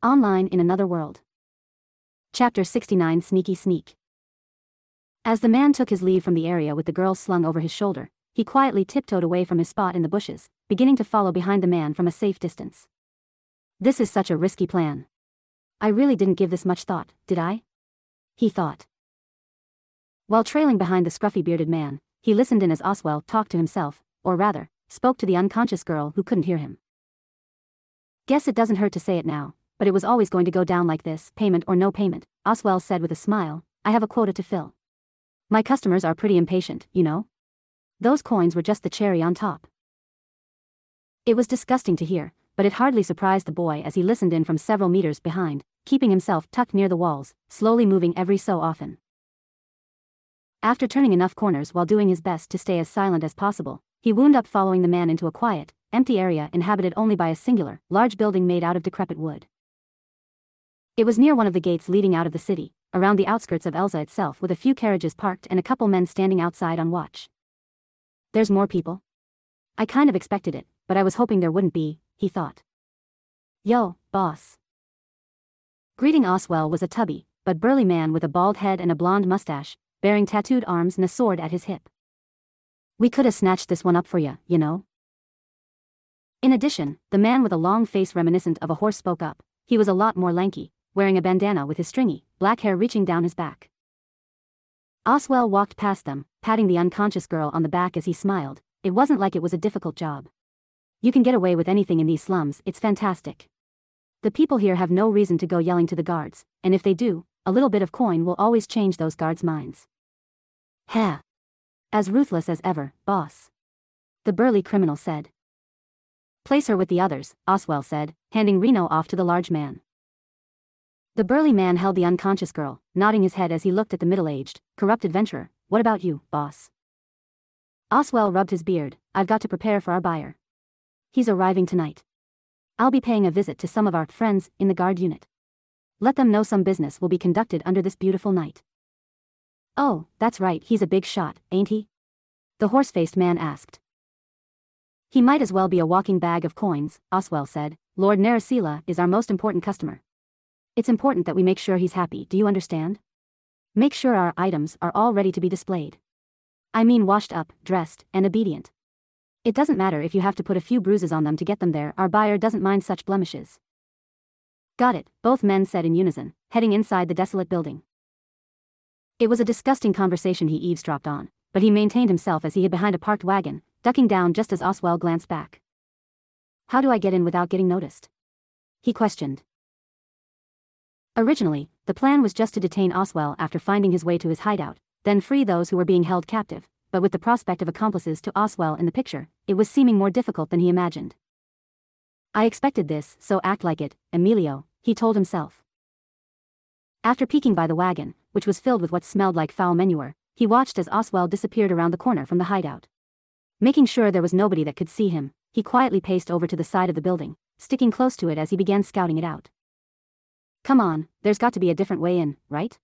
Online in Another World. Chapter 69 Sneaky Sneak. As the man took his leave from the area with the girl slung over his shoulder, he quietly tiptoed away from his spot in the bushes, beginning to follow behind the man from a safe distance. This is such a risky plan. I really didn't give this much thought, did I? He thought. While trailing behind the scruffy bearded man, he listened in as Oswell talked to himself, or rather, spoke to the unconscious girl who couldn't hear him. Guess it doesn't hurt to say it now, but it was always going to go down like this, payment or no payment, Oswell said with a smile, I have a quota to fill. My customers are pretty impatient, you know? Those coins were just the cherry on top. It was disgusting to hear, but it hardly surprised the boy as he listened in from several meters behind, keeping himself tucked near the walls, slowly moving every so often. After turning enough corners while doing his best to stay as silent as possible, he wound up following the man into a quiet, empty area inhabited only by a singular, large building made out of decrepit wood. It was near one of the gates leading out of the city, around the outskirts of Elza itself with a few carriages parked and a couple men standing outside on watch. There's more people? I kind of expected it, but I was hoping there wouldn't be, he thought. Yo, boss. Greeting Oswell was a tubby, but burly man with a bald head and a blonde mustache, bearing tattooed arms and a sword at his hip. We coulda snatched this one up for ya, you know? In addition, the man with a long face reminiscent of a horse spoke up. He was a lot more lanky, wearing a bandana with his stringy, black hair reaching down his back. Oswell walked past them, patting the unconscious girl on the back as he smiled. It wasn't like it was a difficult job. You can get away with anything in these slums, it's fantastic. The people here have no reason to go yelling to the guards, and if they do, a little bit of coin will always change those guards' minds. Ha! As ruthless as ever, boss. The burly criminal said. Place her with the others, Oswell said, handing Reno off to the large man. The burly man held the unconscious girl, nodding his head as he looked at the middle-aged, corrupt adventurer. What about you, boss? Oswell rubbed his beard. I've got to prepare for our buyer. He's arriving tonight. I'll be paying a visit to some of our friends in the guard unit. Let them know some business will be conducted under this beautiful night. Oh, that's right, he's a big shot, ain't he? The horse-faced man asked. He might as well be a walking bag of coins, Oswell said. Lord Narasila is our most important customer. It's important that we make sure he's happy, do you understand? Make sure our items are all ready to be displayed. I mean washed up, dressed, and obedient. It doesn't matter if you have to put a few bruises on them to get them there, our buyer doesn't mind such blemishes. Got it, both men said in unison, heading inside the desolate building. It was a disgusting conversation he eavesdropped on, but he maintained himself as he hid behind a parked wagon, ducking down just as Oswell glanced back. How do I get in without getting noticed? He questioned. Originally, the plan was just to detain Oswell after finding his way to his hideout, then free those who were being held captive, but with the prospect of accomplices to Oswell in the picture, it was seeming more difficult than he imagined. I expected this, so act like it, Emilio, he told himself. After peeking by the wagon, which was filled with what smelled like foul manure, he watched as Oswell disappeared around the corner from the hideout. Making sure there was nobody that could see him, he quietly paced over to the side of the building, sticking close to it as he began scouting it out. Come on, there's got to be a different way in, right?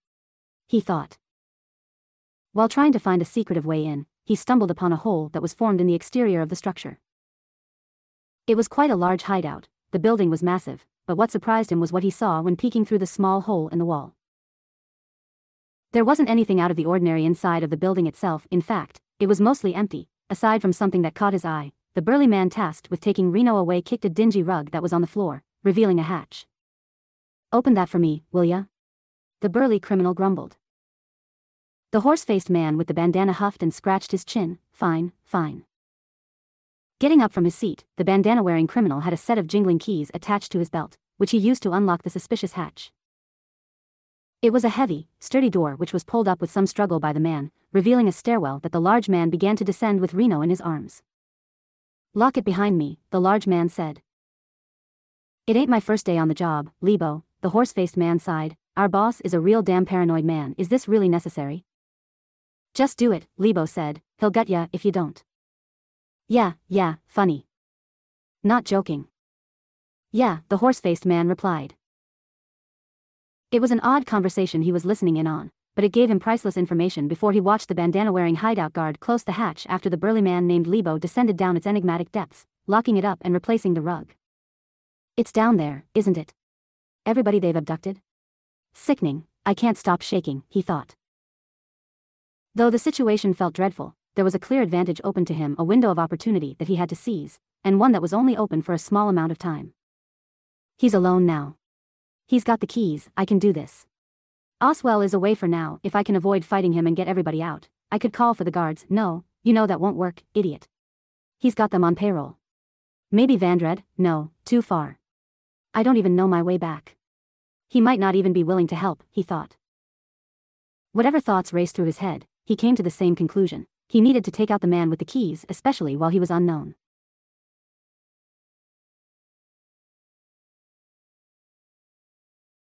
He thought. While trying to find a secretive way in, he stumbled upon a hole that was formed in the exterior of the structure. It was quite a large hideout, the building was massive, but what surprised him was what he saw when peeking through the small hole in the wall. There wasn't anything out of the ordinary inside of the building itself, in fact, it was mostly empty, aside from something that caught his eye. The burly man tasked with taking Reno away kicked a dingy rug that was on the floor, revealing a hatch. Open that for me, will ya? The burly criminal grumbled. The horse-faced man with the bandana huffed and scratched his chin, fine, fine. Getting up from his seat, the bandana-wearing criminal had a set of jingling keys attached to his belt, which he used to unlock the suspicious hatch. It was a heavy, sturdy door which was pulled up with some struggle by the man, revealing a stairwell that the large man began to descend with Reno in his arms. Lock it behind me, the large man said. It ain't my first day on the job, Lebo, the horse-faced man sighed. Our boss is a real damn paranoid man. Is this really necessary? Just do it, Lebo said. He'll gut ya if you don't. Yeah, yeah, funny. Not joking. Yeah, the horse-faced man replied. It was an odd conversation he was listening in on, but it gave him priceless information before he watched the bandana-wearing hideout guard close the hatch after the burly man named Lebo descended down its enigmatic depths, locking it up and replacing the rug. It's down there, isn't it? Everybody they've abducted? Sickening, I can't stop shaking, he thought. Though the situation felt dreadful, there was a clear advantage open to him, a window of opportunity that he had to seize, and one that was only open for a small amount of time. He's alone now. He's got the keys, I can do this. Oswell is away for now, if I can avoid fighting him and get everybody out, I could call for the guards, no, you know that won't work, idiot. He's got them on payroll. Maybe Vandred, no, too far. I don't even know my way back. He might not even be willing to help, he thought. Whatever thoughts raced through his head, he came to the same conclusion. He needed to take out the man with the keys, especially while he was unknown.